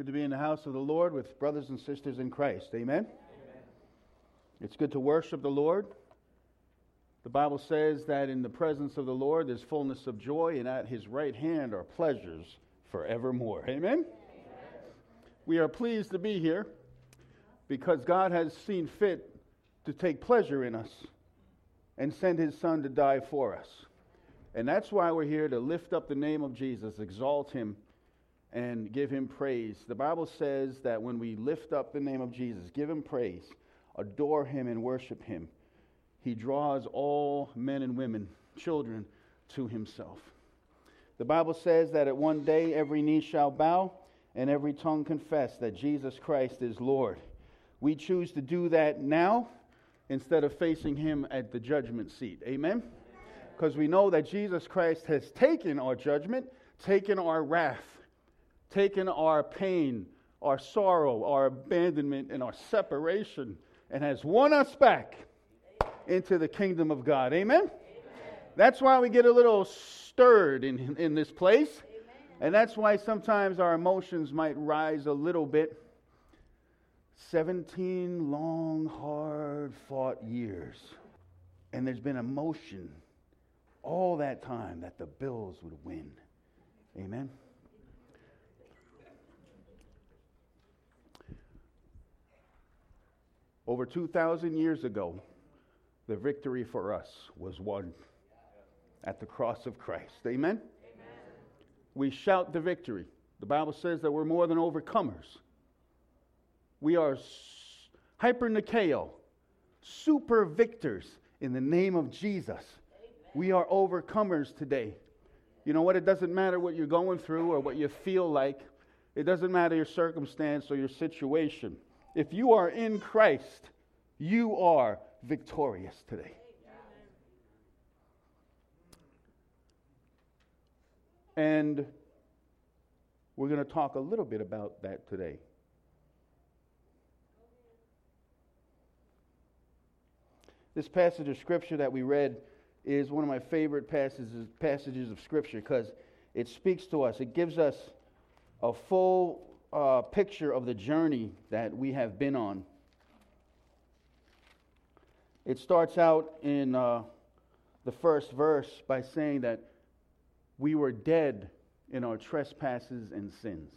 Good to be in the house of the Lord with brothers and sisters in Christ. Amen? Amen. It's good to worship the Lord. The Bible says that in the presence of the Lord there's fullness of joy, and at his right hand are pleasures forevermore. Amen? Amen? We are pleased to be here because God has seen fit to take pleasure in us and send his Son to die for us. And that's why we're here to lift up the name of Jesus, exalt him and give him praise. The Bible says that when we lift up the name of Jesus, give him praise, adore him, and worship him, he draws all men and women, children, to himself. The Bible says that at one day every knee shall bow and every tongue confess that Jesus Christ is Lord. We choose to do that now instead of facing him at the judgment seat. Amen? Because we know that Jesus Christ has taken our judgment, taken our wrath taken our pain, our sorrow, our abandonment, and our separation, and has won us back into the kingdom of God. Amen? Amen. That's why we get a little stirred in, in this place. Amen. And that's why sometimes our emotions might rise a little bit. 17 long, hard fought years. And there's been emotion all that time that the Bills would win. Amen? Over 2,000 years ago, the victory for us was won at the cross of Christ. Amen? Amen? We shout the victory. The Bible says that we're more than overcomers. We are hypernikeo, super victors in the name of Jesus. Amen. We are overcomers today. You know what? It doesn't matter what you're going through or what you feel like. It doesn't matter your circumstance or your situation. If you are in Christ, you are victorious today. And we're going to talk a little bit about that today. This passage of Scripture that we read is one of my favorite passages, passages of Scripture because it speaks to us. It gives us a full uh, picture of the journey that we have been on. It starts out in uh, the first verse by saying that we were dead in our trespasses and sins.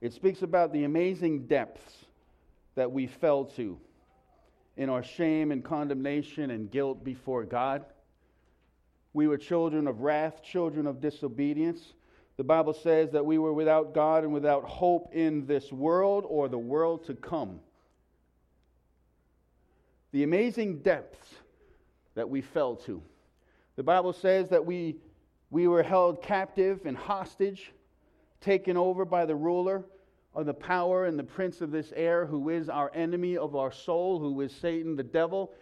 It speaks about the amazing depths that we fell to in our shame and condemnation and guilt before God. We were children of wrath, children of disobedience. The Bible says that we were without God and without hope in this world or the world to come. The amazing depths that we fell to. The Bible says that we, we were held captive and hostage, taken over by the ruler of the power and the prince of this air, who is our enemy of our soul, who is Satan the devil.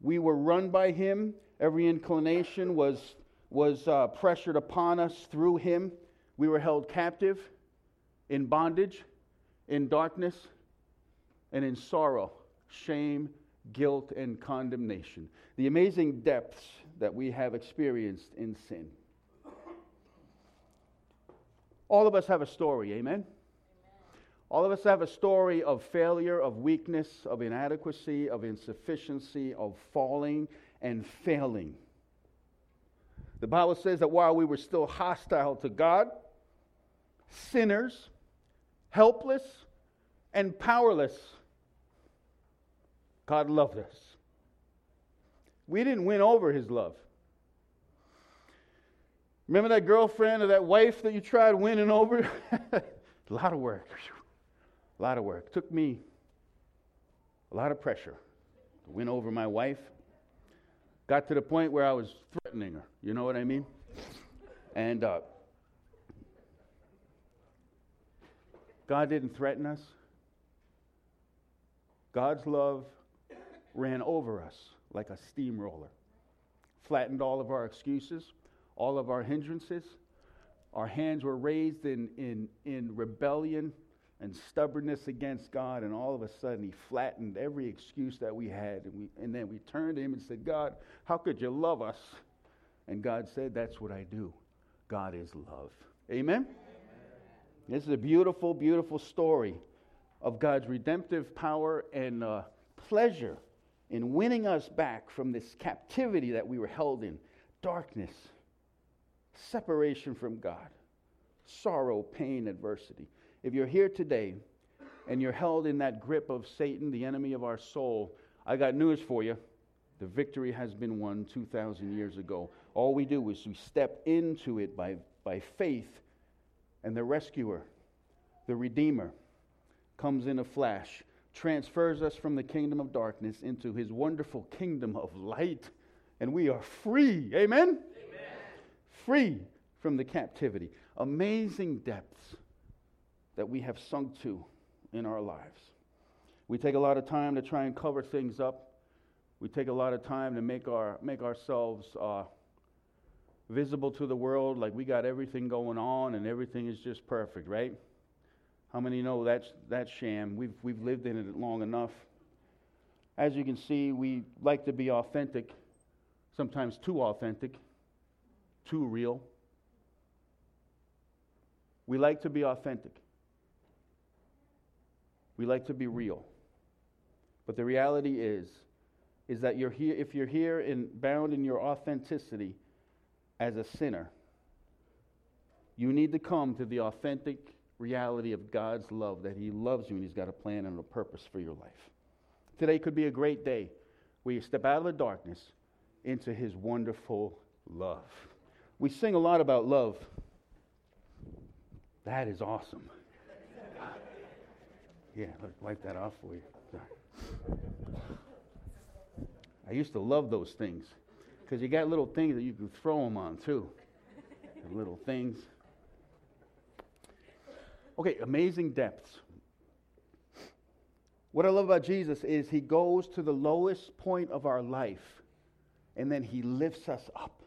We were run by him. Every inclination was, was uh, pressured upon us through him. We were held captive in bondage, in darkness, and in sorrow, shame, guilt, and condemnation. The amazing depths that we have experienced in sin. All of us have a story, amen? All of us have a story of failure, of weakness, of inadequacy, of insufficiency, of falling and failing. The Bible says that while we were still hostile to God, sinners, helpless, and powerless. God loved us. We didn't win over his love. Remember that girlfriend or that wife that you tried winning over? a lot of work. A lot of work. Took me a lot of pressure to win over my wife. Got to the point where I was threatening her. You know what I mean? And uh, God didn't threaten us. God's love ran over us like a steamroller, flattened all of our excuses, all of our hindrances. Our hands were raised in, in, in rebellion and stubbornness against God, and all of a sudden He flattened every excuse that we had. And, we, and then we turned to Him and said, God, how could you love us? And God said, That's what I do. God is love. Amen? This is a beautiful, beautiful story of God's redemptive power and uh, pleasure in winning us back from this captivity that we were held in darkness, separation from God, sorrow, pain, adversity. If you're here today and you're held in that grip of Satan, the enemy of our soul, I got news for you. The victory has been won 2,000 years ago. All we do is we step into it by, by faith, and the rescuer, the redeemer, comes in a flash, transfers us from the kingdom of darkness into his wonderful kingdom of light, and we are free. Amen? Amen. Free from the captivity. Amazing depths that we have sunk to in our lives. We take a lot of time to try and cover things up. We take a lot of time to make, our, make ourselves uh, visible to the world like we got everything going on and everything is just perfect, right? How many know that's, that's sham? We've, we've lived in it long enough. As you can see, we like to be authentic, sometimes too authentic, too real. We like to be authentic. We like to be real. But the reality is, is that you're here, if you're here and bound in your authenticity as a sinner, you need to come to the authentic reality of God's love, that He loves you and He's got a plan and a purpose for your life. Today could be a great day where you step out of the darkness into His wonderful love. We sing a lot about love. That is awesome. Yeah, wipe that off for you. Sorry. I used to love those things because you got little things that you can throw them on too. Little things. Okay, amazing depths. What I love about Jesus is he goes to the lowest point of our life and then he lifts us up.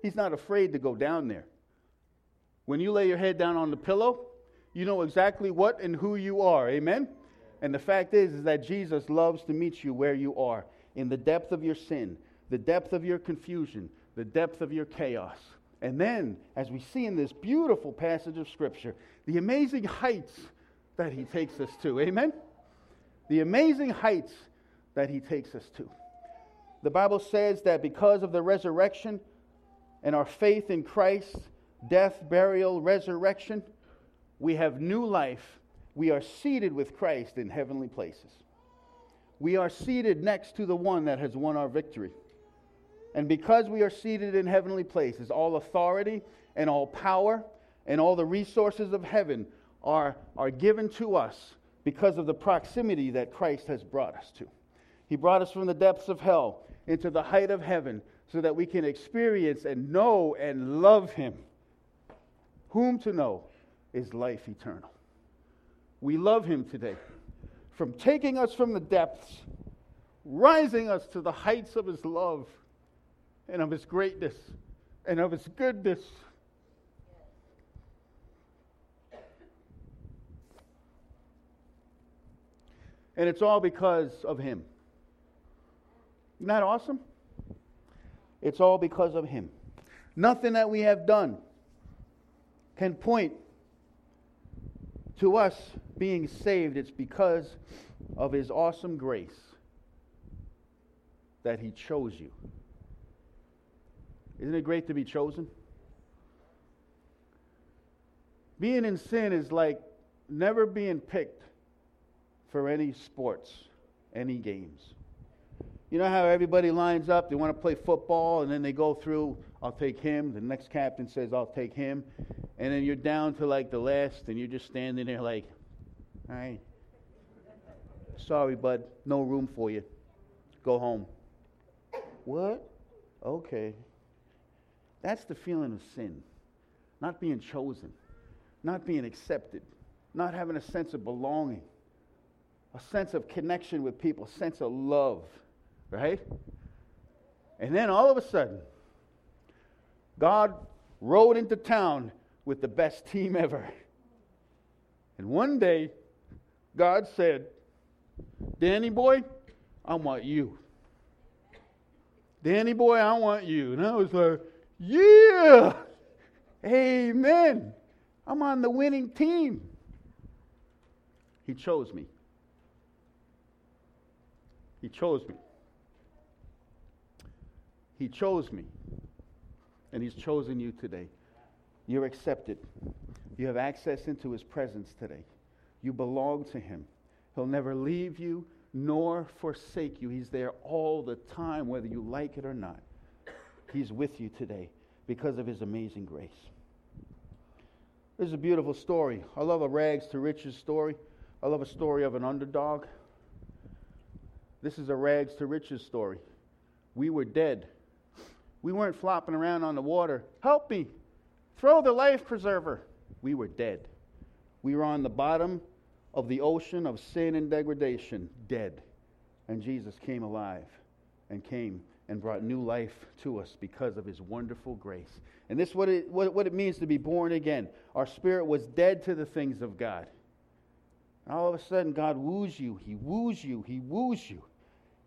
He's not afraid to go down there. When you lay your head down on the pillow, you know exactly what and who you are. Amen? And the fact is, is that Jesus loves to meet you where you are, in the depth of your sin, the depth of your confusion, the depth of your chaos. And then, as we see in this beautiful passage of Scripture, the amazing heights that he takes us to. Amen? The amazing heights that he takes us to. The Bible says that because of the resurrection and our faith in Christ, death, burial, resurrection, we have new life. We are seated with Christ in heavenly places. We are seated next to the one that has won our victory. And because we are seated in heavenly places, all authority and all power and all the resources of heaven are, are given to us because of the proximity that Christ has brought us to. He brought us from the depths of hell into the height of heaven so that we can experience and know and love Him. Whom to know? is life eternal. We love him today. From taking us from the depths, rising us to the heights of his love and of his greatness and of his goodness. And it's all because of him. Isn't that awesome? It's all because of him. Nothing that we have done can point to us being saved, it's because of his awesome grace that he chose you. Isn't it great to be chosen? Being in sin is like never being picked for any sports, any games. You know how everybody lines up, they want to play football, and then they go through, I'll take him. The next captain says, I'll take him and then you're down to like the last, and you're just standing there like, all right, sorry, bud, no room for you. Go home. What? Okay. That's the feeling of sin. Not being chosen, not being accepted, not having a sense of belonging, a sense of connection with people, a sense of love, right? And then all of a sudden, God rode into town with the best team ever. And one day, God said, Danny boy, I want you. Danny boy, I want you. And I was like, yeah, amen. I'm on the winning team. He chose me. He chose me. He chose me. And He's chosen you today. You're accepted. You have access into His presence today. You belong to Him. He'll never leave you nor forsake you. He's there all the time, whether you like it or not. He's with you today because of His amazing grace. This is a beautiful story. I love a rags to riches story. I love a story of an underdog. This is a rags to riches story. We were dead. We weren't flopping around on the water. Help me. Throw the life preserver. We were dead. We were on the bottom of the ocean of sin and degradation, dead. And Jesus came alive and came and brought new life to us because of his wonderful grace. And this is what it, what, what it means to be born again. Our spirit was dead to the things of God. And all of a sudden, God woos you. He woos you. He woos you.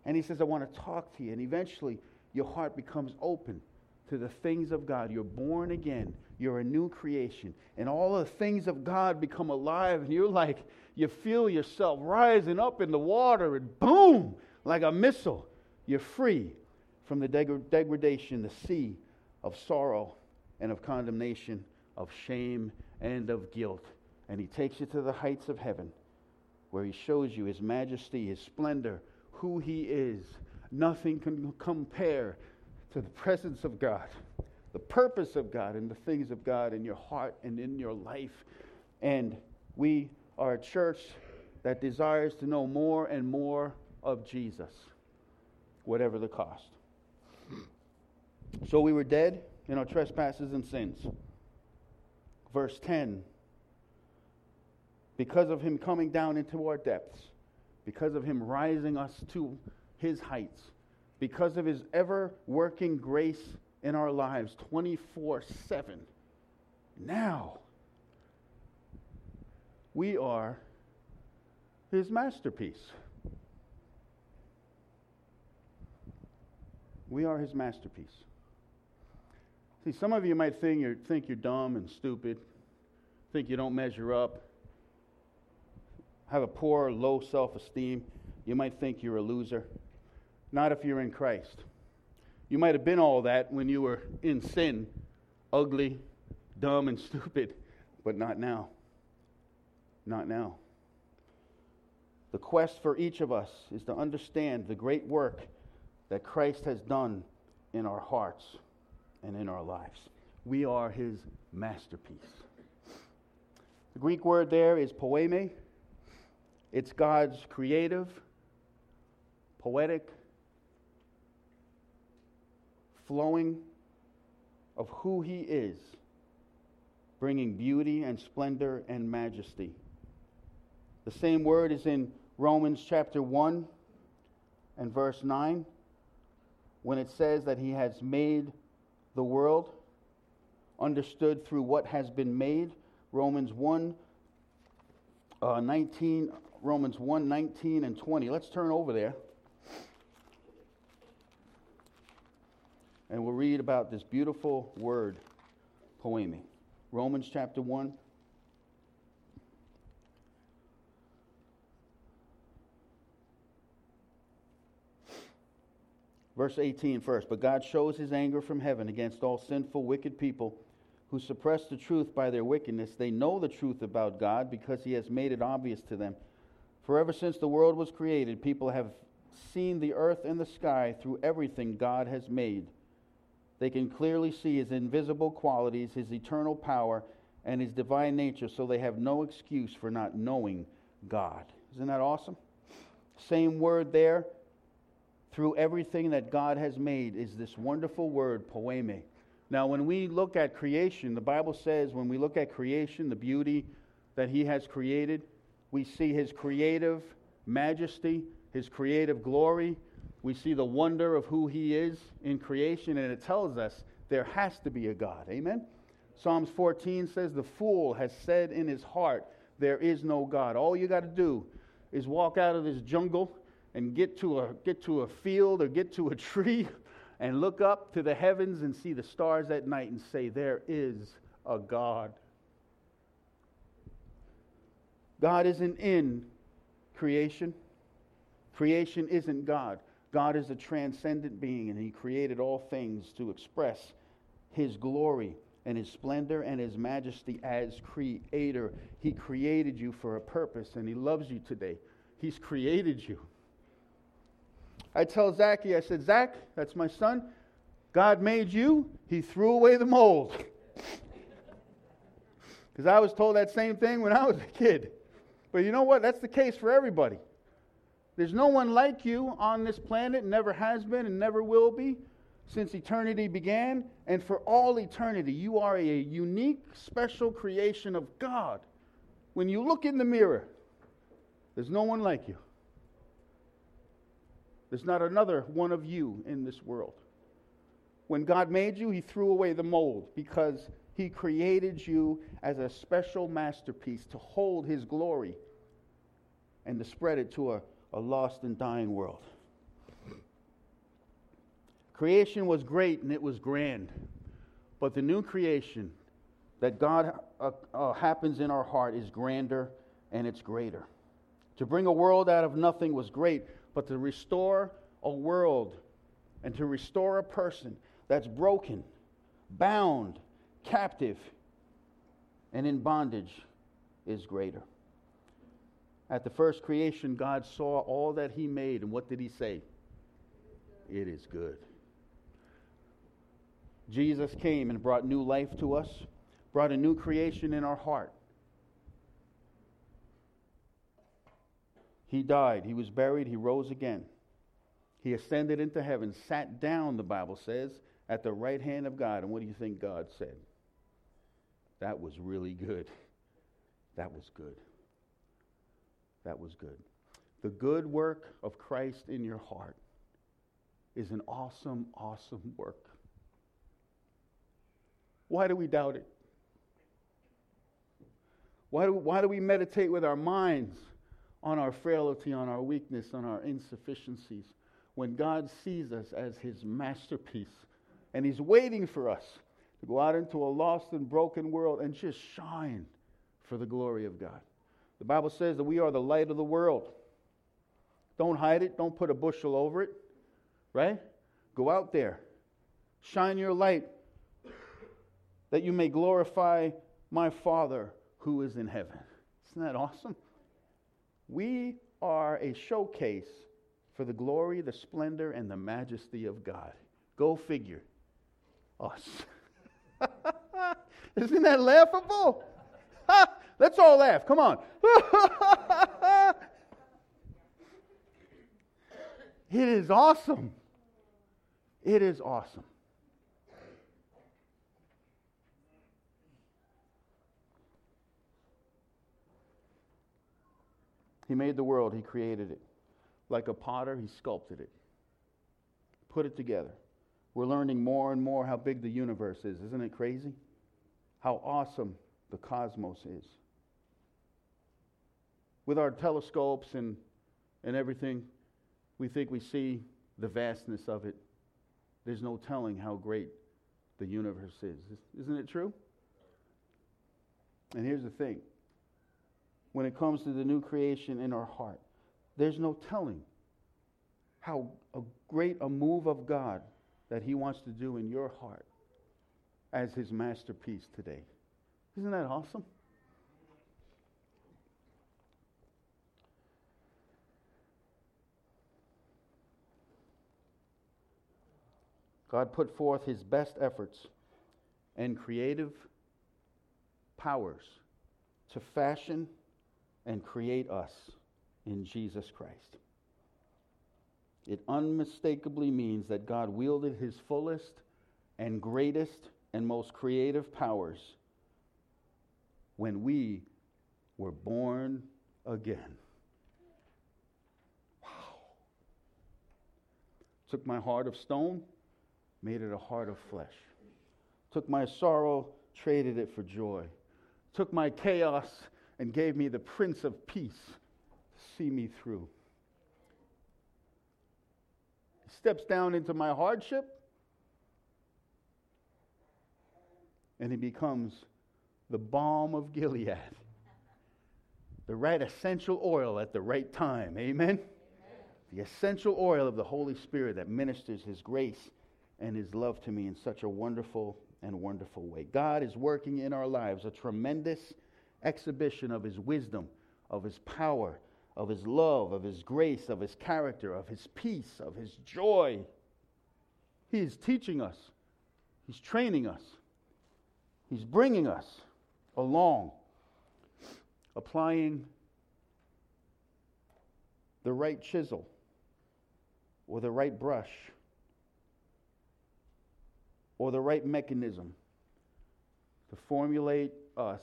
And he says, I want to talk to you. And eventually, your heart becomes open to the things of God. You're born again. You're a new creation. And all the things of God become alive. And you're like, you feel yourself rising up in the water, and boom, like a missile, you're free from the deg- degradation, the sea of sorrow and of condemnation, of shame and of guilt. And he takes you to the heights of heaven where he shows you his majesty, his splendor, who he is. Nothing can compare to the presence of God, the purpose of God, and the things of God in your heart and in your life. And we are a church that desires to know more and more of Jesus, whatever the cost. So we were dead in our trespasses and sins. Verse 10 because of him coming down into our depths, because of him rising us to his heights, because of his ever working grace in our lives 24 7. Now, we are his masterpiece. We are his masterpiece. See, some of you might think you're, think you're dumb and stupid, think you don't measure up, have a poor, low self esteem. You might think you're a loser. Not if you're in Christ. You might have been all that when you were in sin, ugly, dumb, and stupid, but not now. Not now. The quest for each of us is to understand the great work that Christ has done in our hearts and in our lives. We are his masterpiece. The Greek word there is poiema. It's God's creative, poetic, flowing of who he is, bringing beauty and splendor and majesty. The same word is in Romans chapter 1 and verse 9 when it says that he has made the world understood through what has been made. Romans 1 uh, 19, Romans 1 19 and 20. Let's turn over there. And we'll read about this beautiful word, poiema. Romans chapter 1. Verse 18 first. But God shows his anger from heaven against all sinful, wicked people who suppress the truth by their wickedness. They know the truth about God because he has made it obvious to them. For ever since the world was created, people have seen the earth and the sky through everything God has made. They can clearly see his invisible qualities, his eternal power, and his divine nature, so they have no excuse for not knowing God. Isn't that awesome? Same word there through everything that God has made is this wonderful word, poiema. Now, when we look at creation, the Bible says when we look at creation, the beauty that He has created, we see His creative majesty, His creative glory. We see the wonder of who He is in creation, and it tells us there has to be a God. Amen? Psalms 14 says, The fool has said in his heart, There is no God. All you got to do is walk out of this jungle and get to a get to a field or get to a tree and look up to the heavens and see the stars at night and say there is a god God isn't in creation. Creation isn't God. God is a transcendent being, and He created all things to express His glory and His splendor and His majesty as Creator. He created you for a purpose, and He loves you today. He's created you. I tell Zachy, I said, Zach, that's my son. God made you, He threw away the mold. Because I was told that same thing when I was a kid. But you know what? That's the case for everybody. There's no one like you on this planet, never has been and never will be since eternity began. And for all eternity, you are a unique, special creation of God. When you look in the mirror, there's no one like you. There's not another one of you in this world. When God made you, He threw away the mold because He created you as a special masterpiece to hold His glory and to spread it to a, a lost and dying world. Creation was great and it was grand, but the new creation that God uh, uh, happens in our heart is grander and it's greater. To bring a world out of nothing was great, but to restore a world and to restore a person that's broken, bound, captive, and in bondage is greater. At the first creation, God saw all that He made, and what did He say? It is good. Jesus came and brought new life to us, brought a new creation in our heart. He died, he was buried, he rose again. He ascended into heaven, sat down, the Bible says, at the right hand of God. And what do you think God said? That was really good. That was good. That was good. The good work of Christ in your heart is an awesome, awesome work. Why do we doubt it? Why do, why do we meditate with our minds on our frailty, on our weakness, on our insufficiencies, when God sees us as his masterpiece and he's waiting for us to go out into a lost and broken world and just shine for the glory of God? The Bible says that we are the light of the world. Don't hide it, don't put a bushel over it, right? Go out there, shine your light that you may glorify my Father who is in heaven. Isn't that awesome? We are a showcase for the glory, the splendor, and the majesty of God. Go figure. Us. Isn't that laughable? Let's all laugh. Come on. it is awesome. It is awesome. He made the world, He created it. Like a potter, He sculpted it, put it together. We're learning more and more how big the universe is. Isn't it crazy? How awesome the cosmos is. With our telescopes and, and everything, we think we see the vastness of it. There's no telling how great the universe is. Isn't it true? And here's the thing when it comes to the new creation in our heart. There's no telling how a great a move of God that He wants to do in your heart as His masterpiece today. Isn't that awesome? God put forth His best efforts and creative powers to fashion and create us in Jesus Christ. It unmistakably means that God wielded his fullest and greatest and most creative powers when we were born again. Wow. Took my heart of stone, made it a heart of flesh. Took my sorrow, traded it for joy. Took my chaos, and gave me the Prince of Peace to see me through. He steps down into my hardship and he becomes the balm of Gilead the right essential oil at the right time. Amen? Amen? The essential oil of the Holy Spirit that ministers His grace and His love to me in such a wonderful and wonderful way. God is working in our lives a tremendous exhibition of His wisdom, of His power, of His love, of His grace, of His character, of His peace, of His joy. He is teaching us, He's training us, He's bringing us along, applying the right chisel or the right brush or the right mechanism to formulate us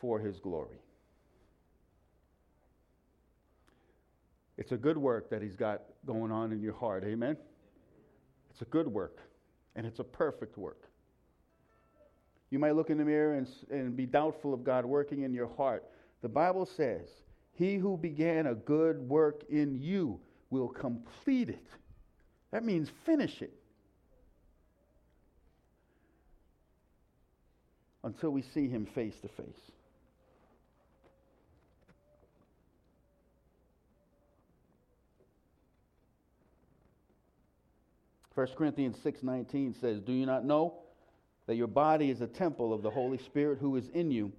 for His glory. It's a good work that He's got going on in your heart. Amen? It's a good work, and it's a perfect work. You might look in the mirror and, and be doubtful of God working in your heart. The Bible says, He who began a good work in you will complete it. That means finish it. Until we see Him face to face. 1 Corinthians 6:19 says, "Do you not know that your body is a temple of the Holy Spirit who is in you,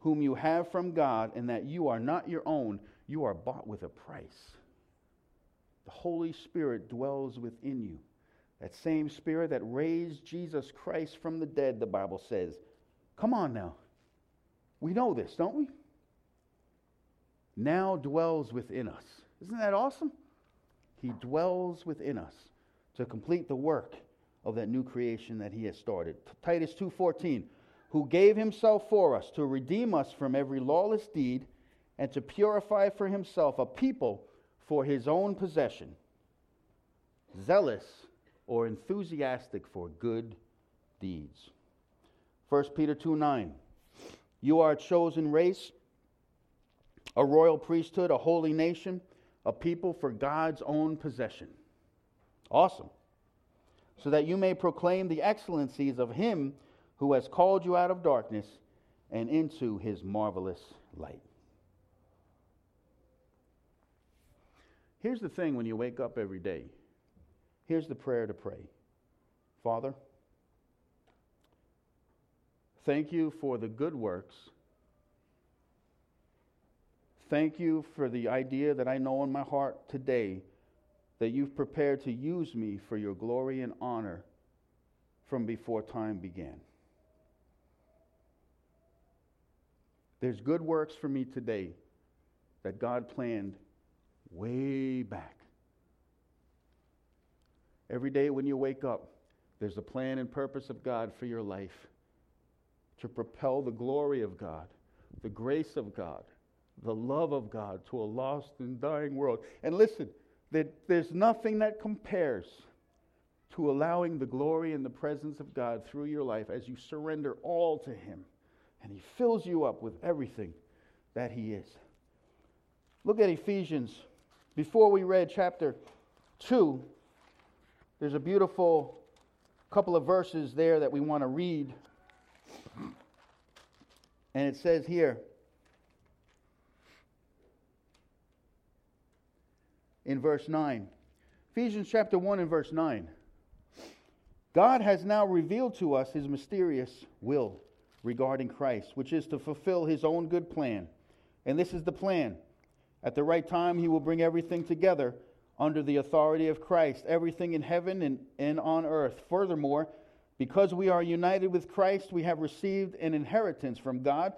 whom you have from God, and that you are not your own, you are bought with a price." The Holy Spirit dwells within you. That same Spirit that raised Jesus Christ from the dead, the Bible says. Come on now. We know this, don't we? Now dwells within us. Isn't that awesome? He dwells within us to complete the work of that new creation that he has started. Titus 2:14, who gave himself for us to redeem us from every lawless deed and to purify for himself a people for his own possession, zealous or enthusiastic for good deeds. 1 Peter 2 9. You are a chosen race, a royal priesthood, a holy nation, a people for God's own possession. Awesome. So that you may proclaim the excellencies of him who has called you out of darkness and into his marvelous light. Here's the thing when you wake up every day. Here's the prayer to pray Father, thank you for the good works. Thank you for the idea that I know in my heart today that you've prepared to use me for your glory and honor from before time began. There's good works for me today that God planned way back. Every day when you wake up, there's a plan and purpose of God for your life to propel the glory of God, the grace of God, the love of God to a lost and dying world. And listen, that there's nothing that compares to allowing the glory and the presence of God through your life as you surrender all to Him and He fills you up with everything that He is. Look at Ephesians. Before we read chapter 2, there's a beautiful couple of verses there that we want to read. And it says here, in verse 9. Ephesians chapter 1 and verse 9. God has now revealed to us his mysterious will regarding Christ, which is to fulfill his own good plan. And this is the plan. At the right time, he will bring everything together under the authority of Christ, everything in heaven and, and on earth. Furthermore, because we are united with Christ, we have received an inheritance from God,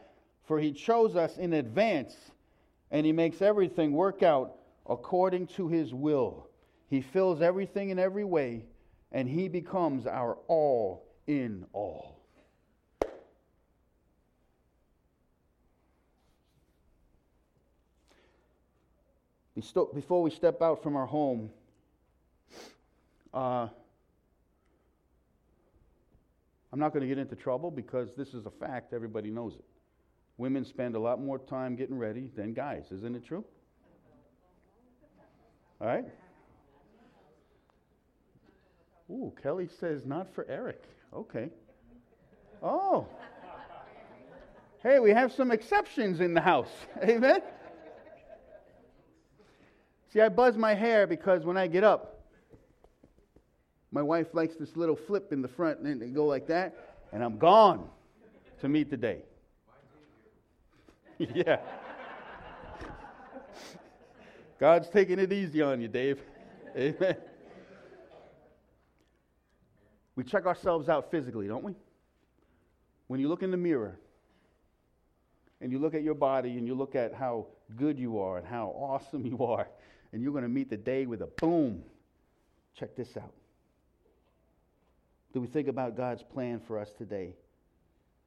for he chose us in advance, and he makes everything work out according to his will. He fills everything in every way, and he becomes our all in all. Before we step out from our home, uh, I'm not going to get into trouble because this is a fact. Everybody knows it. Women spend a lot more time getting ready than guys. Isn't it true? All right? Ooh, Kelly says not for Eric. Okay. Oh. Hey, we have some exceptions in the house. Amen. See, I buzz my hair because when I get up, my wife likes this little flip in the front and they go like that, and I'm gone to meet the day. yeah. God's taking it easy on you, Dave. Amen. We check ourselves out physically, don't we? When you look in the mirror and you look at your body and you look at how good you are and how awesome you are, and you're going to meet the day with a boom. Check this out. Do we think about God's plan for us today?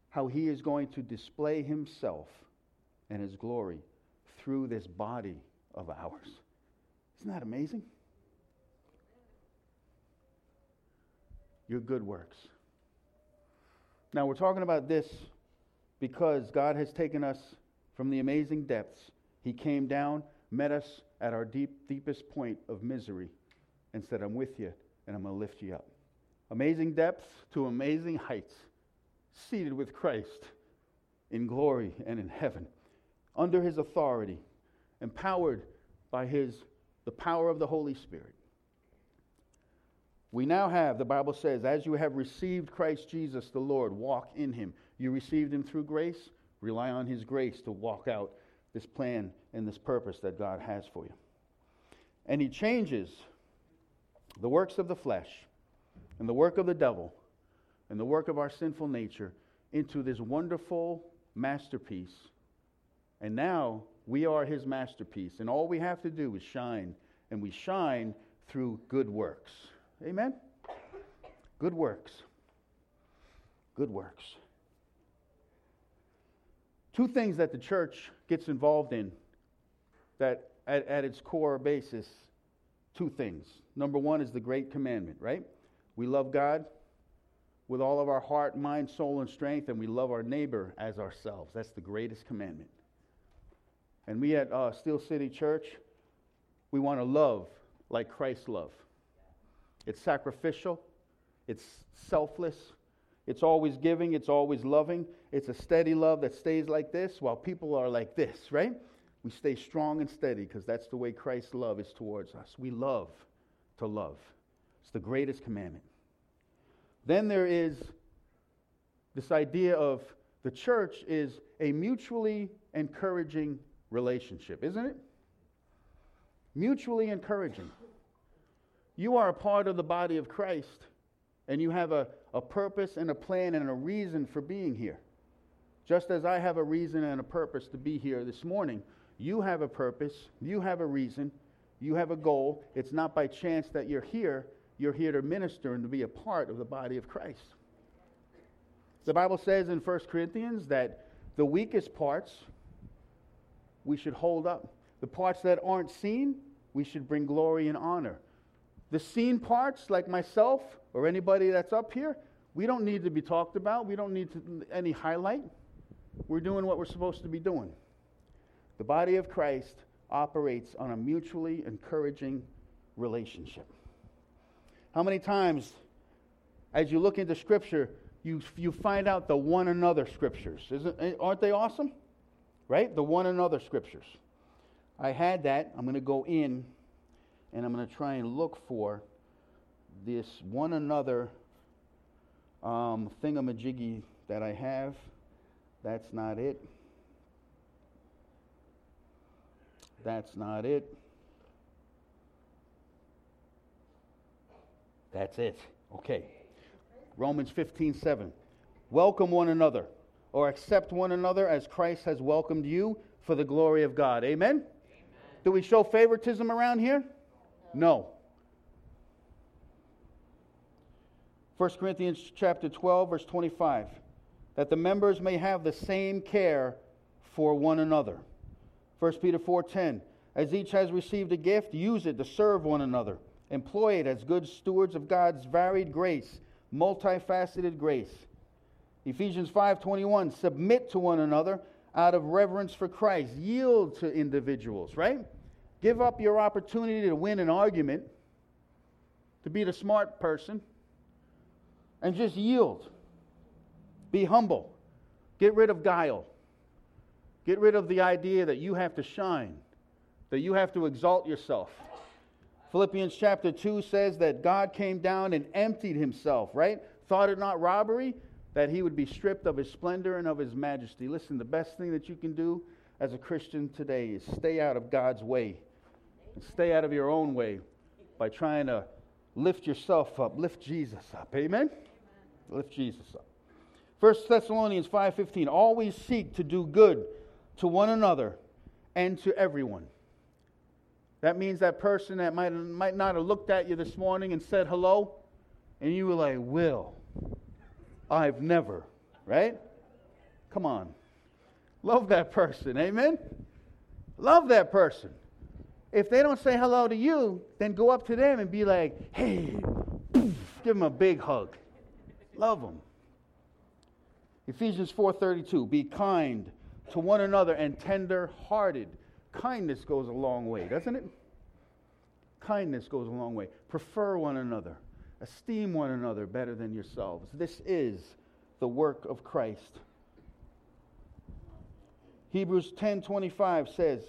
How He is going to display Himself and His glory through this body of ours. Isn't that amazing? Your good works. Now, we're talking about this because God has taken us from the amazing depths. He came down, met us at our deep, deepest point of misery, and said, I'm with you, and I'm going to lift you up. Amazing depths to amazing heights, seated with Christ in glory and in heaven, under his authority, empowered by his, the power of the Holy Spirit. We now have, the Bible says, as you have received Christ Jesus the Lord, walk in him. You received him through grace, rely on his grace to walk out this plan and this purpose that God has for you. And he changes the works of the flesh and the work of the devil and the work of our sinful nature into this wonderful masterpiece. And now we are his masterpiece. And all we have to do is shine. And we shine through good works. Amen? Good works. Good works. Two things that the church gets involved in that at, at its core basis, two things. Number one is the great commandment, right? We love God with all of our heart, mind, soul, and strength, and we love our neighbor as ourselves. That's the greatest commandment. And we at uh, Steel City Church, we want to love like Christ loved. It's sacrificial, it's selfless, it's always giving, it's always loving. It's a steady love that stays like this while people are like this, right? We stay strong and steady because that's the way Christ's love is towards us. We love to love. It's the greatest commandment. Then there is this idea of the church is a mutually encouraging relationship, isn't it? Mutually encouraging. You are a part of the body of Christ, and you have a, a purpose and a plan and a reason for being here. Just as I have a reason and a purpose to be here this morning, you have a purpose, you have a reason, you have a goal. It's not by chance that you're here, you're here to minister and to be a part of the body of Christ. The Bible says in 1 Corinthians that the weakest parts we should hold up. The parts that aren't seen, we should bring glory and honor. The seen parts, like myself or anybody that's up here, we don't need to be talked about. We don't need to, any highlight. We're doing what we're supposed to be doing. The body of Christ operates on a mutually encouraging relationship. How many times, as you look into Scripture, you, you find out the one another Scriptures? Isn't, eh, aren't they awesome? Right? The one another Scriptures. I had that. I'm going to go in and I'm going to try and look for this one another um, thingamajiggy that I have. That's not it. That's not it. That's it. Okay. Romans 15, 7. Welcome one another, or accept one another as Christ has welcomed you for the glory of God. Amen? Amen. Do we show favoritism around here? No. 1 Corinthians chapter 12 verse 25 that the members may have the same care for one another. 1 Peter 4:10 as each has received a gift use it to serve one another. Employ it as good stewards of God's varied grace, multifaceted grace. Ephesians 5:21 submit to one another out of reverence for Christ. Yield to individuals, right? Give up your opportunity to win an argument, to be the smart person, and just yield. Be humble. Get rid of guile. Get rid of the idea that you have to shine, that you have to exalt yourself. Philippians chapter 2 says that God came down and emptied himself, right? Thought it not robbery that he would be stripped of his splendor and of his majesty. Listen, the best thing that you can do as a Christian today is stay out of God's way. And stay out of your own way by trying to lift yourself up, lift Jesus up. Amen? Amen. Lift Jesus up. 1 Thessalonians 5:15 always seek to do good to one another and to everyone. That means that person that might, might not have looked at you this morning and said hello, and you were like, Will, I've never, right? Come on. Love that person. Amen? Love that person. If they don't say hello to you, then go up to them and be like, hey, give them a big hug. Love them. Ephesians 4:32 Be kind to one another and tender-hearted. Kindness goes a long way, doesn't it? Kindness goes a long way. Prefer one another. Esteem one another better than yourselves. This is the work of Christ. Hebrews 10:25 says,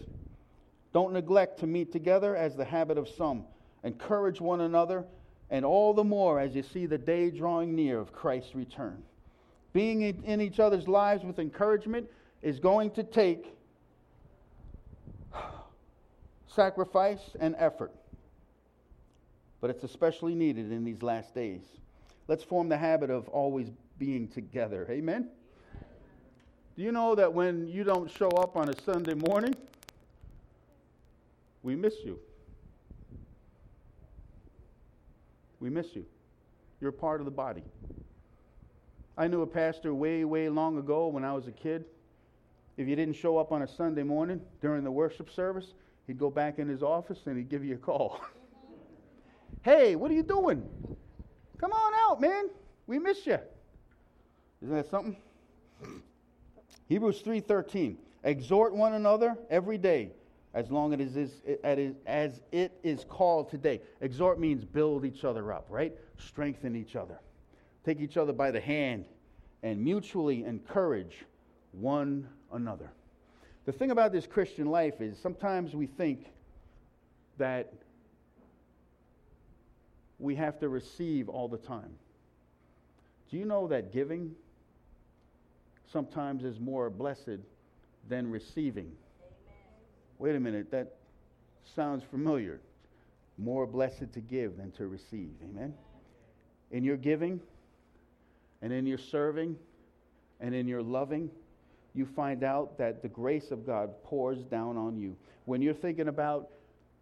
"Don't neglect to meet together as the habit of some. Encourage one another, and all the more as you see the day drawing near of Christ's return." Being in each other's lives with encouragement is going to take sacrifice and effort but it's especially needed in these last days. Let's form the habit of always being together. Amen? Do you know that when you don't show up on a Sunday morning, we miss you? We miss you. You're part of the body. I knew a pastor way, way long ago when I was a kid. If you didn't show up on a Sunday morning during the worship service, he'd go back in his office and he'd give you a call. Hey, what are you doing? Come on out, man. We miss you. Isn't that something? Hebrews 3:13. Exhort one another every day as long as it, is, as it is called today. Exhort means build each other up, right? Strengthen each other. Take each other by the hand and mutually encourage one another. The thing about this Christian life is sometimes we think that we have to receive all the time. Do you know that giving sometimes is more blessed than receiving? Amen. Wait a minute, that sounds familiar. More blessed to give than to receive. Amen? In your giving, and in your serving, and in your loving, you find out that the grace of God pours down on you. When you're thinking about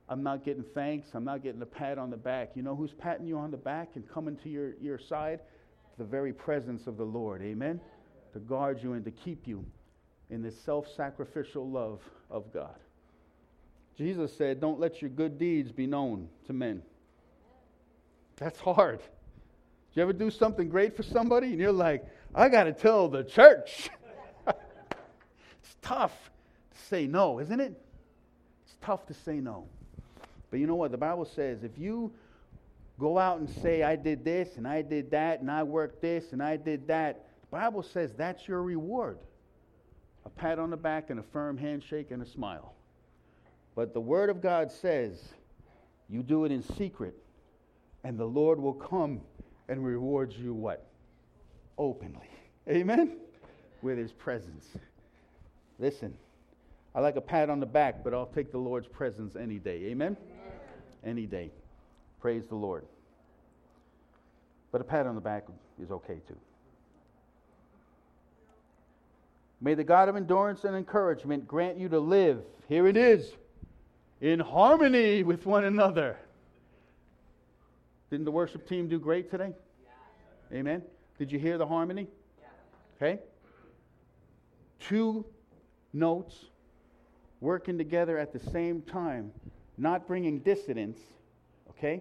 I'm not getting thanks. I'm not getting a pat on the back. You know who's patting you on the back and coming to your, your side? The very presence of the Lord. Amen? To guard you and to keep you in the self sacrificial love of God. Jesus said, Don't let your good deeds be known to men. That's hard. Did you ever do something great for somebody and you're like, I got to tell the church? it's tough to say no, isn't it? It's tough to say no. But you know what? The Bible says if you go out and say, I did this and I did that and I worked this and I did that, the Bible says that's your reward a pat on the back and a firm handshake and a smile. But the Word of God says you do it in secret, and the Lord will come and reward you what? Openly. Amen? With His presence. Listen, I like a pat on the back, but I'll take the Lord's presence any day. Amen? Any day. Praise the Lord. But a pat on the back is okay too. May the God of endurance and encouragement grant you to live, here it is, in harmony with one another. Didn't the worship team do great today? Yeah. Amen. Did you hear the harmony? Yeah. Okay. Two notes working together at the same time not bringing dissidence, okay,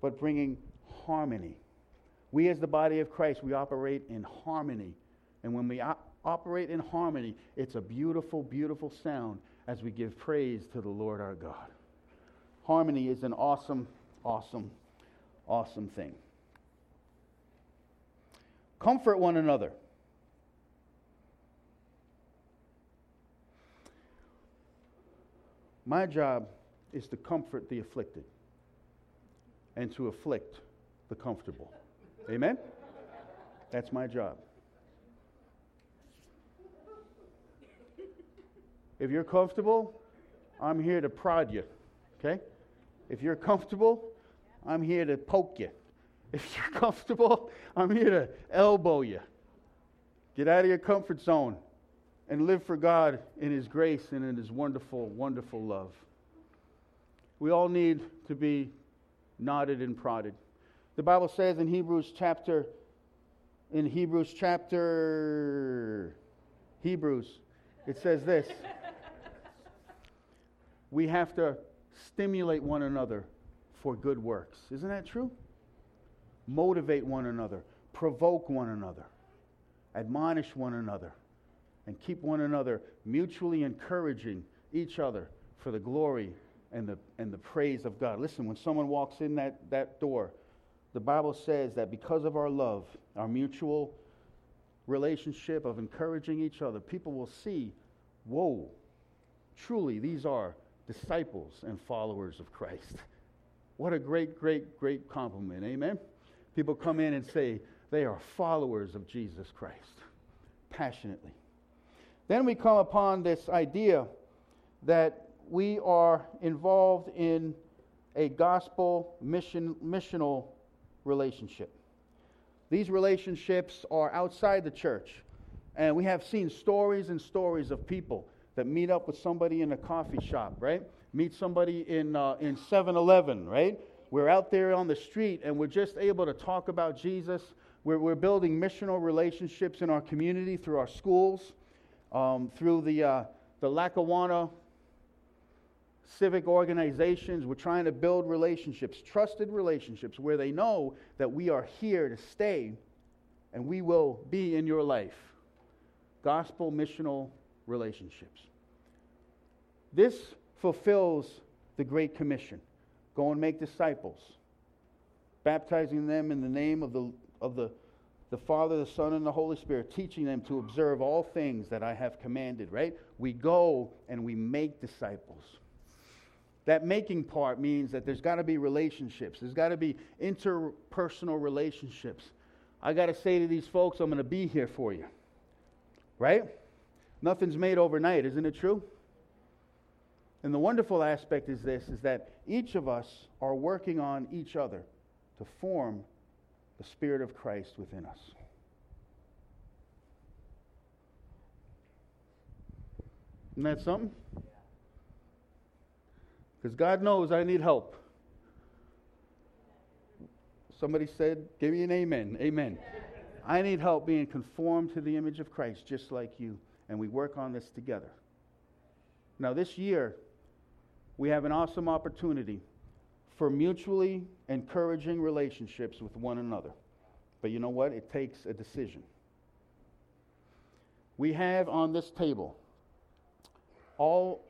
but bringing harmony. We, as the body of Christ, we operate in harmony. And when we op- operate in harmony, it's a beautiful, beautiful sound as we give praise to the Lord our God. Harmony is an awesome, awesome, awesome thing. Comfort one another. My job is to comfort the afflicted and to afflict the comfortable. Amen? That's my job. If you're comfortable, I'm here to prod you. Okay? If you're comfortable, I'm here to poke you. If you're comfortable, I'm here to elbow you. Get out of your comfort zone and live for God in His grace and in His wonderful, wonderful love. We all need to be nodded and prodded. The Bible says in Hebrews chapter in Hebrews chapter Hebrews it says this we have to stimulate one another for good works. Isn't that true? Motivate one another, provoke one another, admonish one another, and keep one another mutually encouraging each other for the glory and the, and the praise of God. Listen, when someone walks in that, that door, the Bible says that because of our love, our mutual relationship of encouraging each other, people will see, whoa, truly, these are disciples and followers of Christ. What a great, great, great compliment. Amen. People come in and say they are followers of Jesus Christ passionately. Then we come upon this idea that we are involved in a gospel mission, missional relationship. These relationships are outside the church. And we have seen stories and stories of people that meet up with somebody in a coffee shop, right? Meet somebody in uh, in 7-Eleven, right? We're out there on the street and we're just able to talk about Jesus. We're, we're building missional relationships in our community through our schools, um, through the, uh, the Lackawanna civic organizations. We're trying to build relationships, trusted relationships, where they know that we are here to stay and we will be in your life. Gospel missional relationships. This fulfills the Great Commission go and make disciples, baptizing them in the name of the, of the, the Father, the Son, and the Holy Spirit, teaching them to observe all things that I have commanded, right? We go and we make disciples. That making part means that there's got to be relationships. There's got to be interpersonal relationships. I got to say to these folks, I'm going to be here for you. Right? Nothing's made overnight, isn't it true? And the wonderful aspect is this is that each of us are working on each other to form the spirit of Christ within us. Isn't that something? Because God knows I need help. Somebody said, Give me an amen. Amen. I need help being conformed to the image of Christ, just like you and we work on this together. Now, this year, we have an awesome opportunity for mutually encouraging relationships with one another. But you know what? It takes a decision. We have on this table all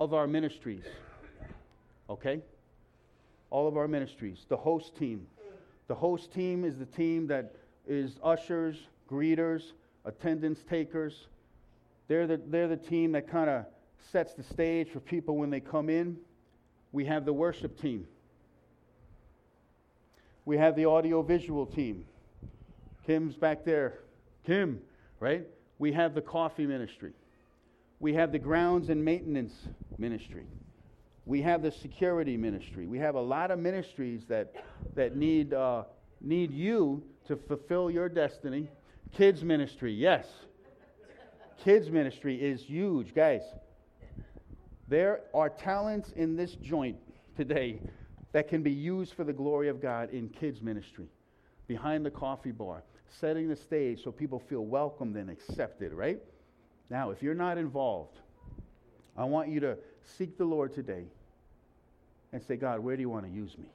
of our ministries, okay? All of our ministries. The host team. The host team is the team that is ushers, greeters, attendance takers. They're the, they're the team that kind of sets the stage for people when they come in. We have the worship team. We have the audio visual team. Kim's back there. Kim, right? We have the coffee ministry. We have the grounds and maintenance ministry. We have the security ministry. We have a lot of ministries that, that need, uh, need you to fulfill your destiny Kids ministry, yes. Kids ministry is huge, guys. There are talents in this joint today that can be used for the glory of God in kids ministry. Behind the coffee bar, setting the stage so people feel welcomed and accepted, right? Now, if you're not involved, I want you to seek the Lord today and say, God, where do you want to use me?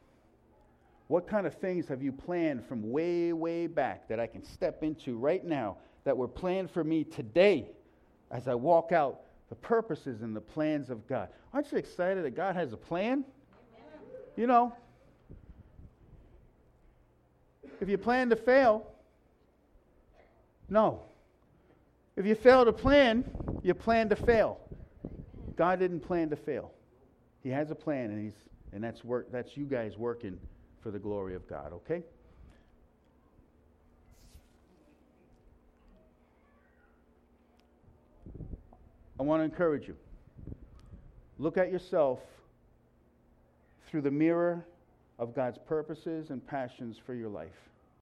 What kind of things have you planned from way, way back that I can step into right now that were planned for me today as I walk out the purposes and the plans of God? Aren't you excited that God has a plan? You know, if you plan to fail, no. If you fail to plan, you plan to fail. God didn't plan to fail. He has a plan, and he's and that's work. That's you guys working for the glory of God. Okay. I want to encourage you. Look at yourself through the mirror of God's purposes and passions for your life.